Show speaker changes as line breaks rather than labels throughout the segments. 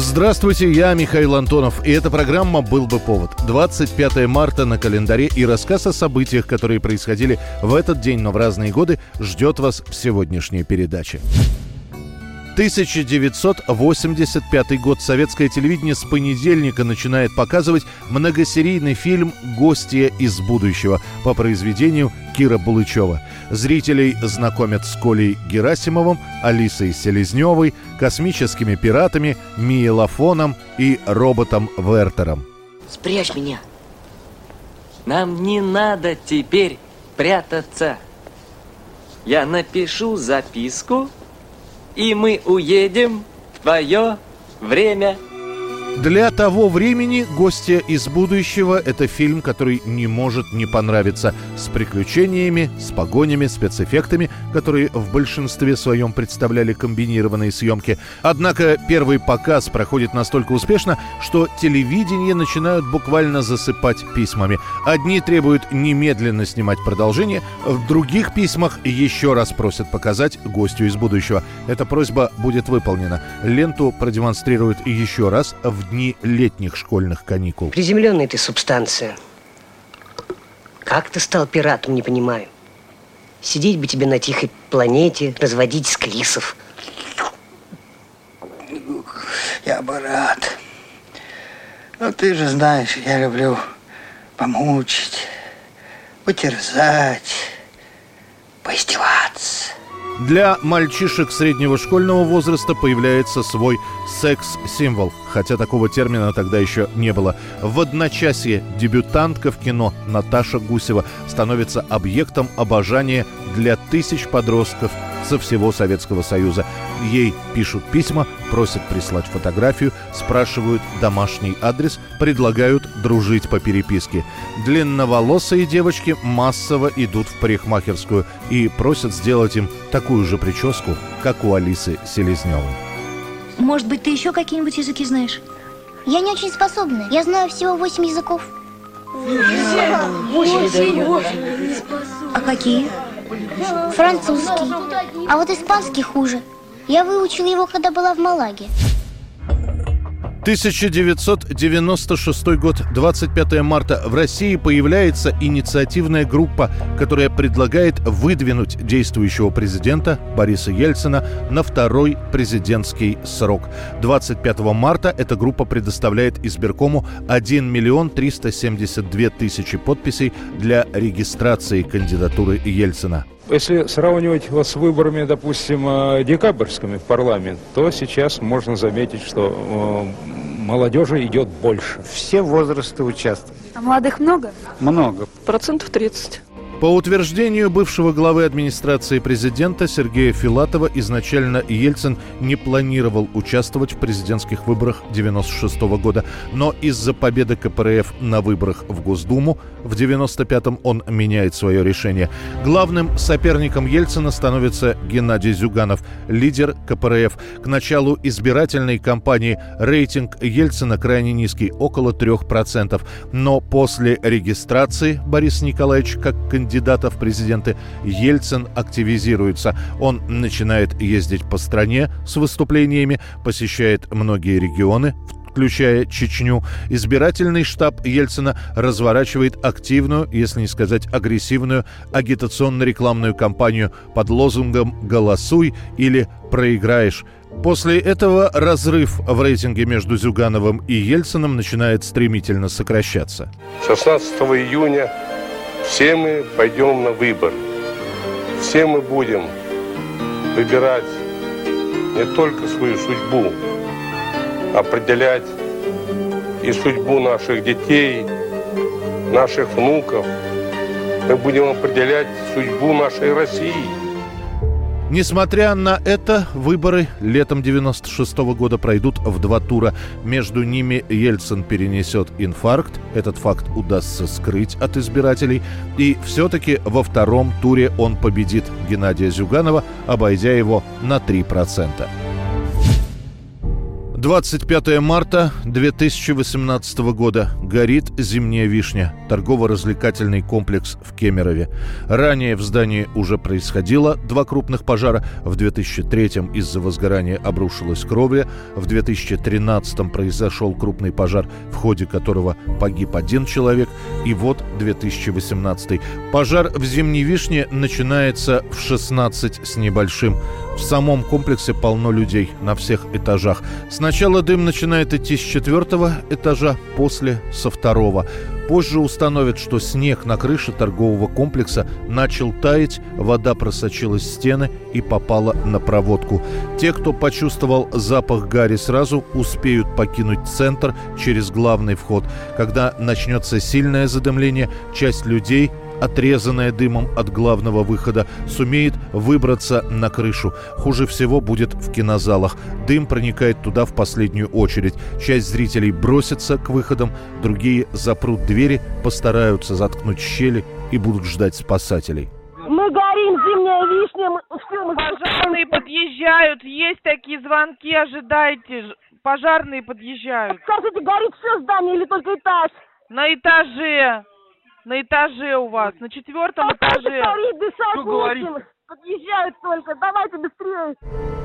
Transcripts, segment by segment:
Здравствуйте, я Михаил Антонов, и эта программа «Был бы повод». 25 марта на календаре и рассказ о событиях, которые происходили в этот день, но в разные годы, ждет вас в сегодняшней передаче. 1985 год. Советское телевидение с понедельника начинает показывать многосерийный фильм «Гостья из будущего» по произведению Кира Булычева. Зрителей знакомят с Колей Герасимовым, Алисой Селезневой, космическими пиратами, Миелофоном и роботом Вертером.
Спрячь меня. Нам не надо теперь прятаться. Я напишу записку, и мы уедем в твое время.
Для того времени «Гостья из будущего» — это фильм, который не может не понравиться с приключениями, с погонями, спецэффектами, которые в большинстве своем представляли комбинированные съемки. Однако первый показ проходит настолько успешно, что телевидение начинают буквально засыпать письмами. Одни требуют немедленно снимать продолжение, в других письмах еще раз просят показать «Гостью из будущего». Эта просьба будет выполнена. Ленту продемонстрируют еще раз в дни летних школьных каникул.
Приземленная ты субстанция. Как ты стал пиратом, не понимаю. Сидеть бы тебе на тихой планете, разводить склисов.
Я бы рад. Но ты же знаешь, я люблю помучить, потерзать, поиздеваться.
Для мальчишек среднего школьного возраста появляется свой секс-символ, хотя такого термина тогда еще не было. В одночасье дебютантка в кино Наташа Гусева становится объектом обожания для тысяч подростков со всего Советского Союза. Ей пишут письма, просят прислать фотографию, спрашивают домашний адрес, предлагают дружить по переписке. Длинноволосые девочки массово идут в парикмахерскую и просят сделать им такую же прическу, как у Алисы Селезневой.
Может быть, ты еще какие-нибудь языки знаешь?
Я не очень способна. Я знаю всего восемь языков.
А какие?
Французский. А вот испанский хуже. Я выучила его, когда была в Малаге.
1996 год, 25 марта. В России появляется инициативная группа, которая предлагает выдвинуть действующего президента Бориса Ельцина на второй президентский срок. 25 марта эта группа предоставляет избиркому 1 миллион 372 тысячи подписей для регистрации кандидатуры Ельцина.
Если сравнивать вот с выборами, допустим, э, декабрьскими в парламент, то сейчас можно заметить, что э, молодежи идет больше.
Все возрасты участвуют.
А молодых много?
Много.
Процентов 30.
По утверждению бывшего главы администрации президента Сергея Филатова, изначально Ельцин не планировал участвовать в президентских выборах 96 года, но из-за победы КПРФ на выборах в Госдуму в 95-м он меняет свое решение. Главным соперником Ельцина становится Геннадий Зюганов, лидер КПРФ. К началу избирательной кампании рейтинг Ельцина крайне низкий, около 3%. Но после регистрации Бориса Николаевича как кандидата кандидата в президенты Ельцин активизируется. Он начинает ездить по стране с выступлениями, посещает многие регионы, включая Чечню. Избирательный штаб Ельцина разворачивает активную, если не сказать агрессивную, агитационно-рекламную кампанию под лозунгом «Голосуй» или «Проиграешь». После этого разрыв в рейтинге между Зюгановым и Ельцином начинает стремительно сокращаться.
16 июня все мы пойдем на выбор. Все мы будем выбирать не только свою судьбу, определять и судьбу наших детей, наших внуков. Мы будем определять судьбу нашей России.
Несмотря на это, выборы летом 96 -го года пройдут в два тура. Между ними Ельцин перенесет инфаркт. Этот факт удастся скрыть от избирателей. И все-таки во втором туре он победит Геннадия Зюганова, обойдя его на 3%. 25 марта 2018 года. Горит «Зимняя вишня» – торгово-развлекательный комплекс в Кемерове. Ранее в здании уже происходило два крупных пожара. В 2003 из-за возгорания обрушилась кровля. В 2013 произошел крупный пожар, в ходе которого погиб один человек. И вот 2018. Пожар в «Зимней вишне» начинается в 16 с небольшим. В самом комплексе полно людей на всех этажах. Сначала дым начинает идти с четвертого этажа, после – со второго. Позже установят, что снег на крыше торгового комплекса начал таять, вода просочилась в стены и попала на проводку. Те, кто почувствовал запах гари сразу, успеют покинуть центр через главный вход. Когда начнется сильное задымление, часть людей отрезанная дымом от главного выхода, сумеет выбраться на крышу. Хуже всего будет в кинозалах. Дым проникает туда в последнюю очередь. Часть зрителей бросится к выходам, другие запрут двери, постараются заткнуть щели и будут ждать спасателей.
Мы горим, зимняя вишня, мы, все, мы пожарные подъезжают, есть такие звонки, ожидайте, пожарные подъезжают.
Скажите, горит все здание или только этаж?
На этаже. На этаже у вас, на четвертом этаже.
Что говорить? Подъезжают только, давайте быстрее.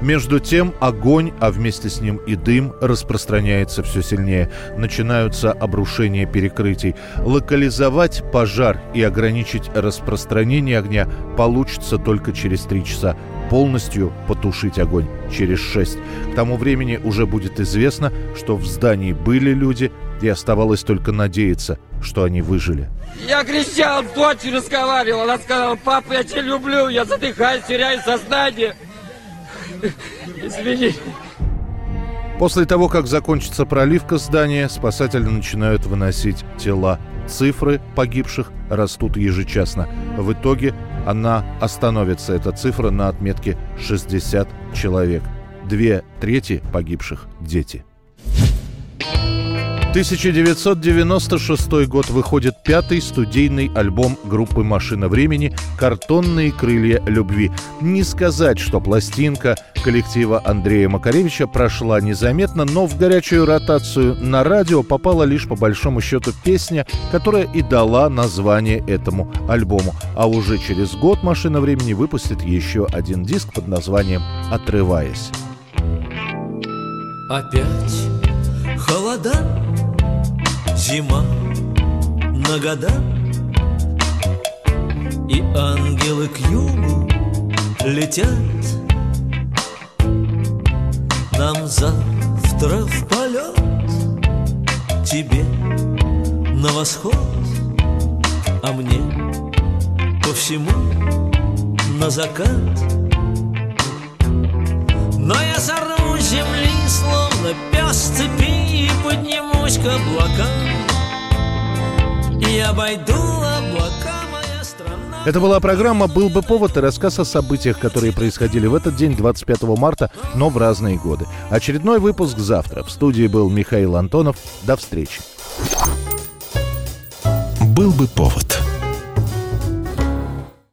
Между тем огонь, а вместе с ним и дым распространяется все сильнее. Начинаются обрушения перекрытий. Локализовать пожар и ограничить распространение огня получится только через три часа. Полностью потушить огонь через шесть. К тому времени уже будет известно, что в здании были люди, и оставалось только надеяться, что они выжили.
Я кричал, дочь разговаривал, она сказала, папа, я тебя люблю, я задыхаюсь, теряю сознание. Извини.
После того, как закончится проливка здания, спасатели начинают выносить тела. Цифры погибших растут ежечасно. В итоге она остановится, эта цифра, на отметке 60 человек. Две трети погибших – дети. 1996 год выходит пятый студийный альбом группы «Машина времени» «Картонные крылья любви». Не сказать, что пластинка коллектива Андрея Макаревича прошла незаметно, но в горячую ротацию на радио попала лишь по большому счету песня, которая и дала название этому альбому. А уже через год «Машина времени» выпустит еще один диск под названием «Отрываясь».
Опять холода Зима на года И ангелы к югу летят. Нам завтра в полет Тебе на восход А мне по всему на закат. Но я сорву земли, словно пес цепи И поднимусь к облакам и обойду облака моя страна.
Это была программа «Был бы повод» и рассказ о событиях, которые происходили в этот день, 25 марта, но в разные годы. Очередной выпуск завтра. В студии был Михаил Антонов. До встречи.
«Был бы повод»